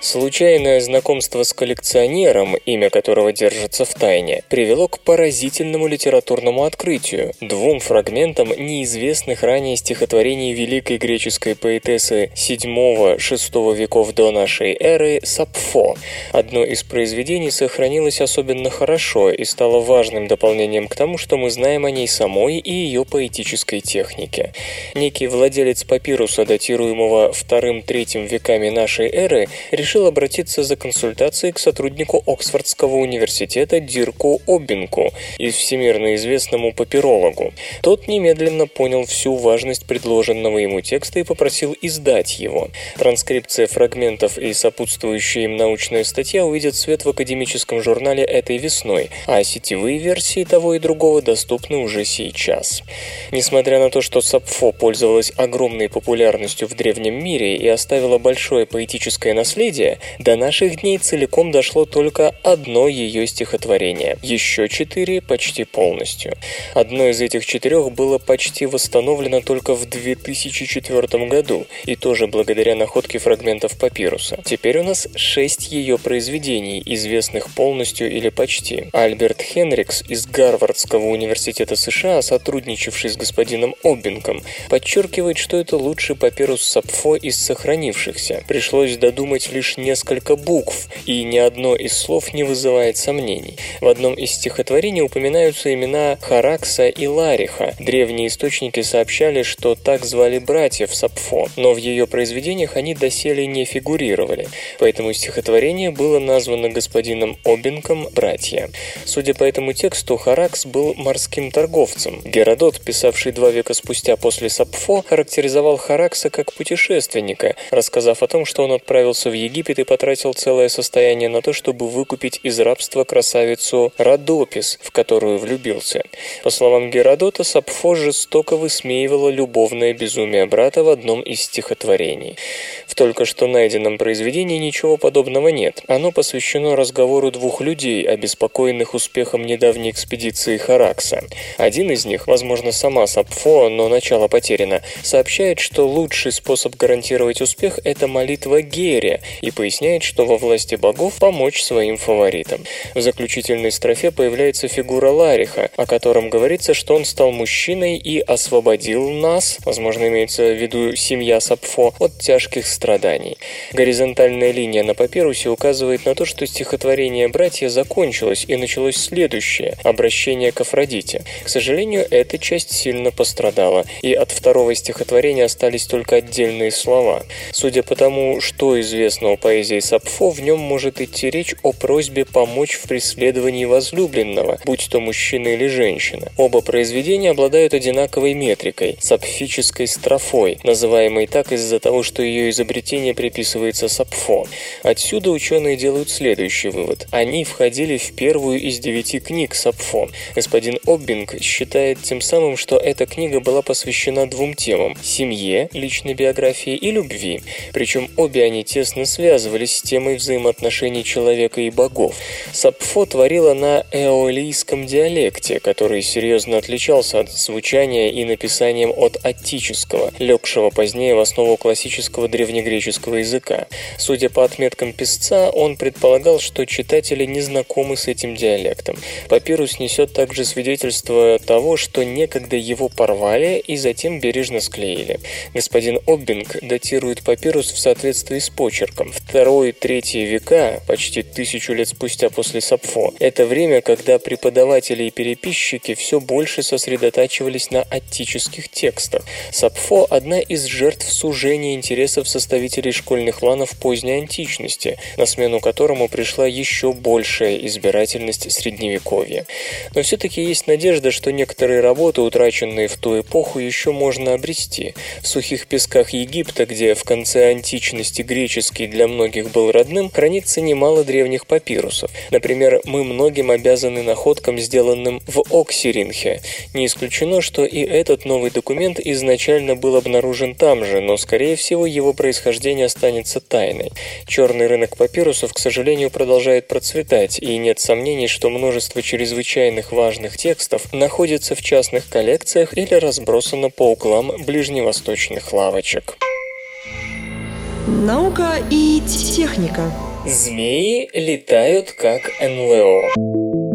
Случайное знакомство с коллекционером, имя которого держится в тайне, привело к поразительному литературному открытию – двум фрагментам неизвестных ранее стихотворений великой греческой поэтессы VII-VI веков до нашей эры Сапфо. Одно из произведений сохранилось особенно хорошо и стало важным дополнением к тому, что мы знаем о ней самой и ее поэтической технике. Некий владелец папируса, датируемого вторым-третьим веками нашей эры, решил обратиться за консультацией к сотруднику Оксфордского университета Дирку Оббинку и всемирно известному папирологу. Тот немедленно понял всю важность предложенного ему текста и попросил издать его. Транскрипция фрагментов и сопутствующая им научная статья увидят свет в академическом журнале этой весной, а сетевые версии того и другого доступны уже сейчас. Несмотря на то, что Сапфо пользовалась огромной популярностью в древнем мире и оставила большое поэтическое наследие, до наших дней целиком дошло только одно ее стихотворение, еще четыре почти полностью. Одно из этих четырех было почти восстановлено только в 2004 году, и тоже благодаря находке фрагментов папируса. Теперь у нас шесть ее произведений, известных полностью или почти. Альберт Хенрикс из Гарвардского университета США, сотрудничавший с господином Оббинком, подчеркивает, что это лучший папирус Сапфо из сохранившихся. Пришлось додумать лишь несколько букв, и ни одно из слов не вызывает сомнений. В одном из стихотворений упоминаются имена Харакса и Лариха. Древние источники сообщали, что так звали братьев Сапфо, но в ее произведениях они доселе не фигурировали. Поэтому стихотворение было названо господином Обинком «Братья». Судя по этому тексту, Харакс был морским торговцем. Геродот, писавший два века спустя после Сапфо, характеризовал Харакса как путешественника, рассказав о том, что он отправился в Египет и потратил целое состояние на то, чтобы выкупить из рабства красавицу Родопис, в которую влюбился. По словам Геродота, Сапфо жестоко высмеивала любовное безумие брата в одном из стихотворений. В только что найденном произведении ничего подобного нет. Оно посвящено разговору двух людей, обеспокоенных успехом недавней экспедиции Харакса. Один из них, возможно, сама Сапфо, но начало потеряно, сообщает, что лучший способ гарантировать успех – это молитва Гере, и поясняет, что во власти богов помочь своим фаворитам. В заключительной строфе появляется фигура Лариха, о котором говорится, что он стал мужчиной и освободил нас, возможно, имеется в виду семья Сапфо, от тяжких страданий. Горизонтальная линия на папирусе указывает на то, что стихотворение «Братья» закончилось и началось следующее – обращение к Афродите. К сожалению, эта часть сильно пострадала, и от второго стихотворения остались только отдельные слова. Судя по тому, что известно поэзии Сапфо, в нем может идти речь о просьбе помочь в преследовании возлюбленного, будь то мужчина или женщина. Оба произведения обладают одинаковой метрикой – сапфической строфой, называемой так из-за того, что ее изобретение приписывается Сапфо. Отсюда ученые делают следующий вывод. Они входили в первую из девяти книг Сапфо. Господин Оббинг считает тем самым, что эта книга была посвящена двум темам – семье, личной биографии и любви. Причем обе они тесно связывались с темой взаимоотношений человека и богов. Сапфо творила на эолийском диалекте, который серьезно отличался от звучания и написанием от аттического, легшего позднее в основу классического древнегреческого языка. Судя по отметкам писца, он предполагал, что читатели не знакомы с этим диалектом. Папирус несет также свидетельство того, что некогда его порвали и затем бережно склеили. Господин Оббинг датирует папирус в соответствии с почерком. Второй-третий века, почти тысячу лет спустя после Сапфо, это время, когда преподаватели и переписчики все больше сосредотачивались на аттических текстах. Сапфо – одна из жертв сужения интересов составителей школьных ланов поздней античности, на смену которому пришла еще большая избирательность средневековья. Но все-таки есть надежда, что некоторые работы, утраченные в ту эпоху, еще можно обрести. В сухих песках Египта, где в конце античности греческий для многих был родным, хранится немало древних папирусов. Например, мы многим обязаны находкам, сделанным в Оксиринхе. Не исключено, что и этот новый документ изначально был обнаружен там же, но, скорее всего, его происхождение останется тайной. Черный рынок папирусов, к сожалению, продолжает процветать, и нет сомнений, что множество чрезвычайных важных текстов находится в частных коллекциях или разбросано по углам ближневосточных лавочек. Наука и техника. Змеи летают как НЛО.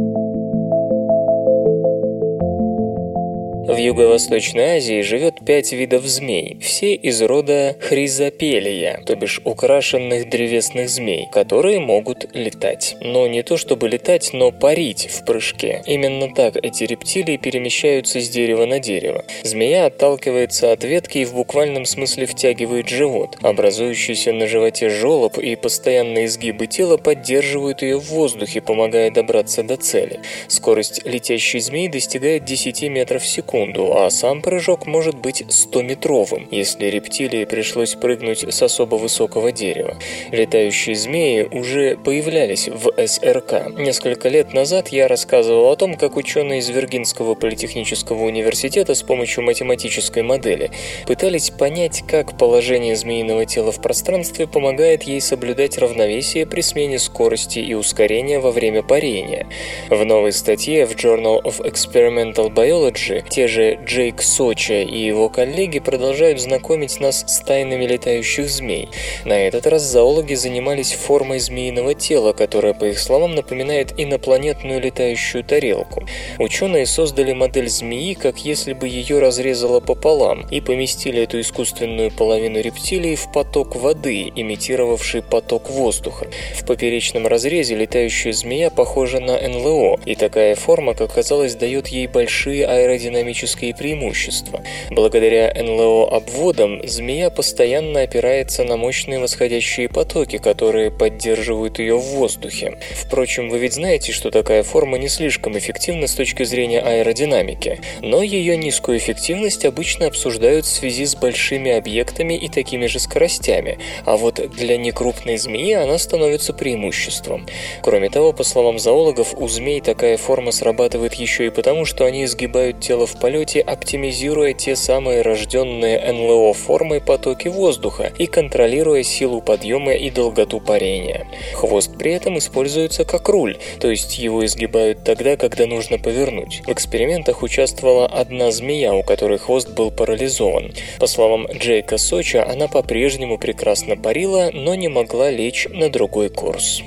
В Юго-Восточной Азии живет пять видов змей, все из рода хризопелия, то бишь украшенных древесных змей, которые могут летать. Но не то чтобы летать, но парить в прыжке. Именно так эти рептилии перемещаются с дерева на дерево. Змея отталкивается от ветки и в буквальном смысле втягивает живот. Образующийся на животе желоб и постоянные изгибы тела поддерживают ее в воздухе, помогая добраться до цели. Скорость летящей змеи достигает 10 метров в секунду секунду, а сам прыжок может быть 100-метровым, если рептилии пришлось прыгнуть с особо высокого дерева. Летающие змеи уже появлялись в СРК. Несколько лет назад я рассказывал о том, как ученые из Виргинского политехнического университета с помощью математической модели пытались понять, как положение змеиного тела в пространстве помогает ей соблюдать равновесие при смене скорости и ускорения во время парения. В новой статье в Journal of Experimental Biology те же Джейк Соча и его коллеги продолжают знакомить нас с тайнами летающих змей. На этот раз зоологи занимались формой змеиного тела, которая, по их словам, напоминает инопланетную летающую тарелку. Ученые создали модель змеи, как если бы ее разрезало пополам, и поместили эту искусственную половину рептилии в поток воды, имитировавший поток воздуха. В поперечном разрезе летающая змея похожа на НЛО, и такая форма, как казалось, дает ей большие аэродинамические экономические преимущества. Благодаря НЛО-обводам змея постоянно опирается на мощные восходящие потоки, которые поддерживают ее в воздухе. Впрочем, вы ведь знаете, что такая форма не слишком эффективна с точки зрения аэродинамики, но ее низкую эффективность обычно обсуждают в связи с большими объектами и такими же скоростями, а вот для некрупной змеи она становится преимуществом. Кроме того, по словам зоологов, у змей такая форма срабатывает еще и потому, что они изгибают тело в полете, оптимизируя те самые рожденные НЛО формой потоки воздуха и контролируя силу подъема и долготу парения. Хвост при этом используется как руль, то есть его изгибают тогда, когда нужно повернуть. В экспериментах участвовала одна змея, у которой хвост был парализован. По словам Джейка Соча, она по-прежнему прекрасно парила, но не могла лечь на другой курс.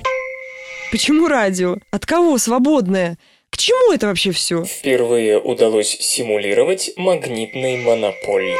Почему радио? От кого свободное? К чему это вообще все? Впервые удалось симулировать магнитный монополь.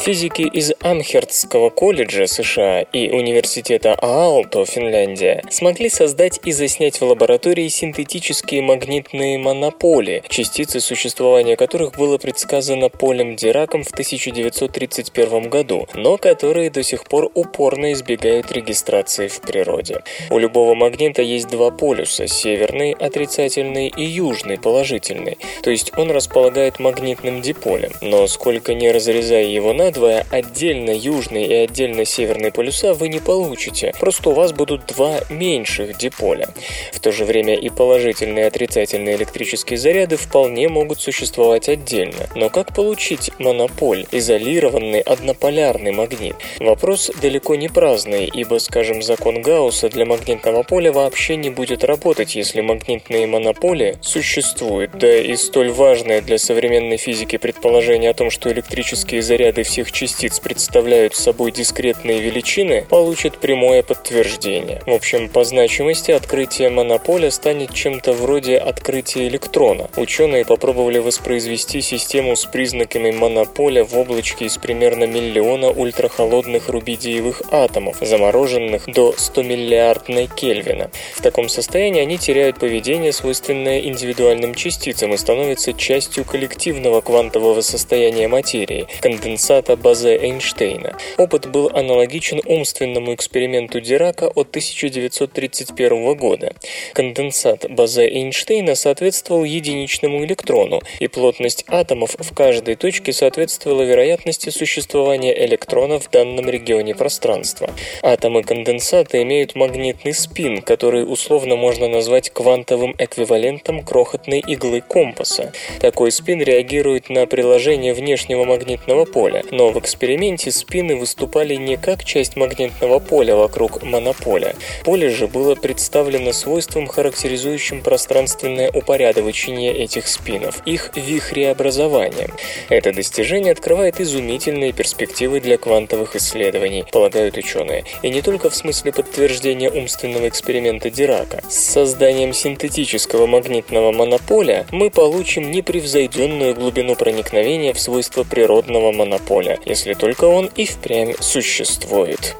Физики из Амхертского колледжа США и университета Аалто, Финляндия, смогли создать и заснять в лаборатории синтетические магнитные монополи, частицы существования которых было предсказано Полем Дираком в 1931 году, но которые до сих пор упорно избегают регистрации в природе. У любого магнита есть два полюса – северный отрицательный и южный положительный, то есть он располагает магнитным диполем, но сколько не разрезая его на надвое отдельно южный и отдельно северный полюса вы не получите, просто у вас будут два меньших диполя. В то же время и положительные и отрицательные электрические заряды вполне могут существовать отдельно. Но как получить монополь, изолированный однополярный магнит? Вопрос далеко не праздный, ибо, скажем, закон Гаусса для магнитного поля вообще не будет работать, если магнитные монополи существуют. Да и столь важное для современной физики предположение о том, что электрические заряды всех всех частиц представляют собой дискретные величины, получит прямое подтверждение. В общем, по значимости открытие монополя станет чем-то вроде открытия электрона. Ученые попробовали воспроизвести систему с признаками монополя в облачке из примерно миллиона ультрахолодных рубидиевых атомов, замороженных до 100 миллиардной Кельвина. В таком состоянии они теряют поведение, свойственное индивидуальным частицам, и становятся частью коллективного квантового состояния материи, конденсата эксперимента Эйнштейна. Опыт был аналогичен умственному эксперименту Дирака от 1931 года. Конденсат Базе Эйнштейна соответствовал единичному электрону, и плотность атомов в каждой точке соответствовала вероятности существования электрона в данном регионе пространства. Атомы конденсата имеют магнитный спин, который условно можно назвать квантовым эквивалентом крохотной иглы компаса. Такой спин реагирует на приложение внешнего магнитного поля, но в эксперименте спины выступали не как часть магнитного поля вокруг монополя. Поле же было представлено свойством, характеризующим пространственное упорядочение этих спинов, их вихреобразованием. Это достижение открывает изумительные перспективы для квантовых исследований, полагают ученые, и не только в смысле подтверждения умственного эксперимента Дирака. С созданием синтетического магнитного монополя мы получим непревзойденную глубину проникновения в свойства природного монополя, если только он и впрямь существует.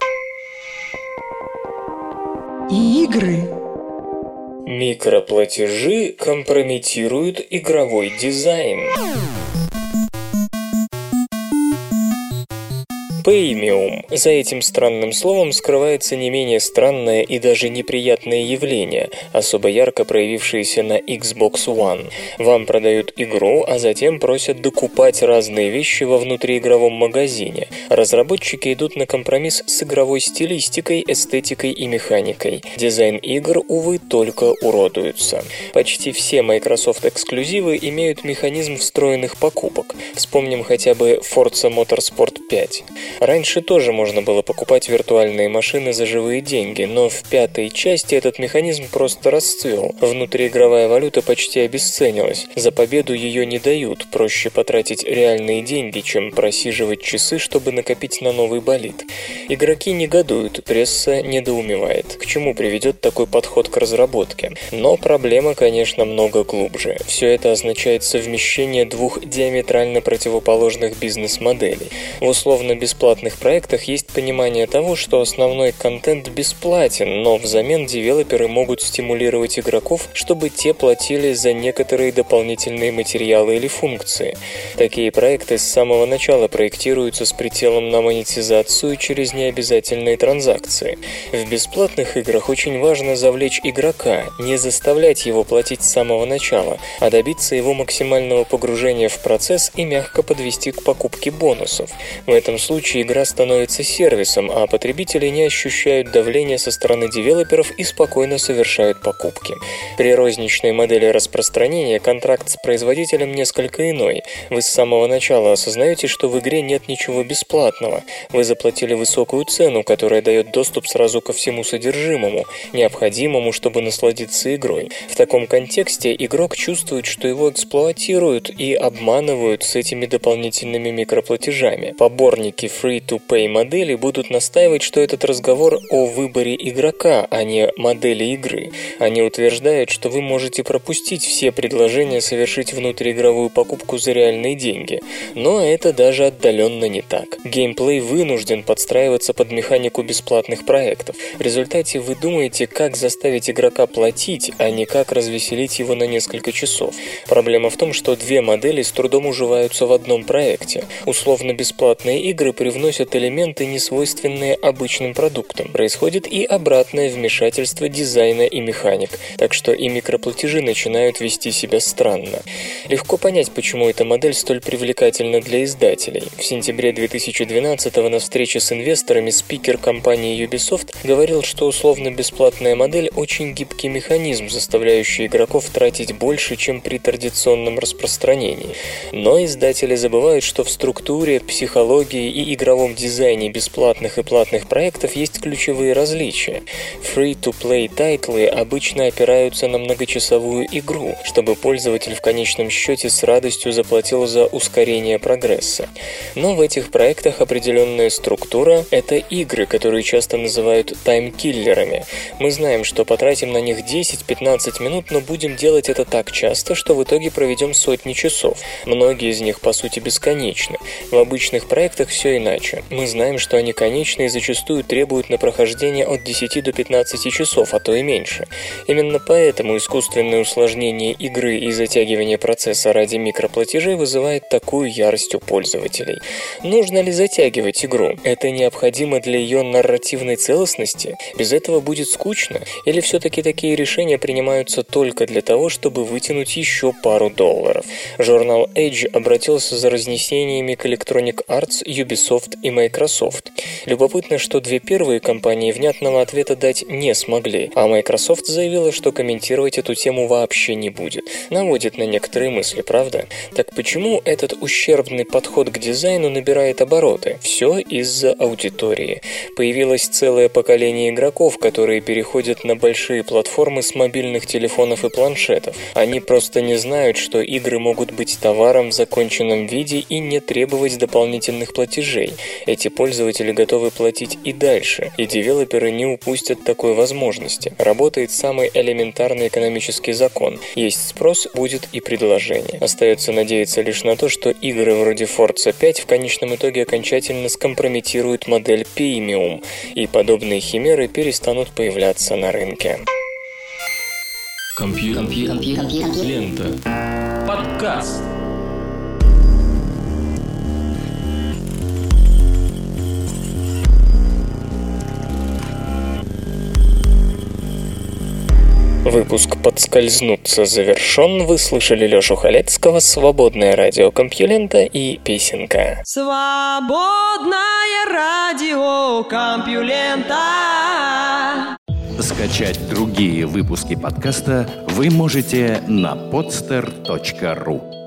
Игры. Микроплатежи компрометируют игровой дизайн. Пеймиум. За этим странным словом скрывается не менее странное и даже неприятное явление, особо ярко проявившееся на Xbox One. Вам продают игру, а затем просят докупать разные вещи во внутриигровом магазине. Разработчики идут на компромисс с игровой стилистикой, эстетикой и механикой. Дизайн игр, увы, только уродуются. Почти все Microsoft эксклюзивы имеют механизм встроенных покупок. Вспомним хотя бы Forza Motorsport 5. Раньше тоже можно было покупать виртуальные машины за живые деньги, но в пятой части этот механизм просто расцвел. Внутриигровая валюта почти обесценилась. За победу ее не дают, проще потратить реальные деньги, чем просиживать часы, чтобы накопить на новый болид. Игроки негодуют, пресса недоумевает. К чему приведет такой подход к разработке? Но проблема, конечно, много глубже. Все это означает совмещение двух диаметрально противоположных бизнес-моделей. В условно-бесплатном бесплатных проектах есть понимание того, что основной контент бесплатен, но взамен девелоперы могут стимулировать игроков, чтобы те платили за некоторые дополнительные материалы или функции. Такие проекты с самого начала проектируются с прицелом на монетизацию через необязательные транзакции. В бесплатных играх очень важно завлечь игрока, не заставлять его платить с самого начала, а добиться его максимального погружения в процесс и мягко подвести к покупке бонусов. В этом случае случае игра становится сервисом, а потребители не ощущают давления со стороны девелоперов и спокойно совершают покупки. При розничной модели распространения контракт с производителем несколько иной. Вы с самого начала осознаете, что в игре нет ничего бесплатного. Вы заплатили высокую цену, которая дает доступ сразу ко всему содержимому, необходимому, чтобы насладиться игрой. В таком контексте игрок чувствует, что его эксплуатируют и обманывают с этими дополнительными микроплатежами. Поборники free-to-pay модели будут настаивать, что этот разговор о выборе игрока, а не модели игры. Они утверждают, что вы можете пропустить все предложения совершить внутриигровую покупку за реальные деньги. Но это даже отдаленно не так. Геймплей вынужден подстраиваться под механику бесплатных проектов. В результате вы думаете, как заставить игрока платить, а не как развеселить его на несколько часов. Проблема в том, что две модели с трудом уживаются в одном проекте. Условно-бесплатные игры при привносят элементы, несвойственные обычным продуктам. Происходит и обратное вмешательство дизайна и механик, так что и микроплатежи начинают вести себя странно. Легко понять, почему эта модель столь привлекательна для издателей. В сентябре 2012 на встрече с инвесторами спикер компании Ubisoft говорил, что условно-бесплатная модель очень гибкий механизм, заставляющий игроков тратить больше, чем при традиционном распространении. Но издатели забывают, что в структуре, психологии и игровом дизайне бесплатных и платных проектов есть ключевые различия. Free-to-play тайтлы обычно опираются на многочасовую игру, чтобы пользователь в конечном счете с радостью заплатил за ускорение прогресса. Но в этих проектах определенная структура – это игры, которые часто называют таймкиллерами. Мы знаем, что потратим на них 10-15 минут, но будем делать это так часто, что в итоге проведем сотни часов. Многие из них, по сути, бесконечны. В обычных проектах все иначе иначе. Мы знаем, что они конечны и зачастую требуют на прохождение от 10 до 15 часов, а то и меньше. Именно поэтому искусственное усложнение игры и затягивание процесса ради микроплатежей вызывает такую ярость у пользователей. Нужно ли затягивать игру? Это необходимо для ее нарративной целостности? Без этого будет скучно? Или все-таки такие решения принимаются только для того, чтобы вытянуть еще пару долларов? Журнал Edge обратился за разнесениями к Electronic Arts, Ubisoft и Microsoft. Любопытно, что две первые компании внятного ответа дать не смогли, а Microsoft заявила, что комментировать эту тему вообще не будет. Наводит на некоторые мысли, правда? Так почему этот ущербный подход к дизайну набирает обороты? Все из-за аудитории. Появилось целое поколение игроков, которые переходят на большие платформы с мобильных телефонов и планшетов. Они просто не знают, что игры могут быть товаром в законченном виде и не требовать дополнительных платежей. Эти пользователи готовы платить и дальше, и девелоперы не упустят такой возможности. Работает самый элементарный экономический закон. Есть спрос, будет и предложение. Остается надеяться лишь на то, что игры вроде Forza 5 в конечном итоге окончательно скомпрометируют модель премиум, и подобные химеры перестанут появляться на рынке. Компьютер. Лента. Подкаст. Выпуск «Подскользнуться» завершен. Вы слышали Лёшу Халецкого, «Свободное радио Компьюлента» и «Песенка». Свободное радио Компьюлента. Скачать другие выпуски подкаста вы можете на podster.ru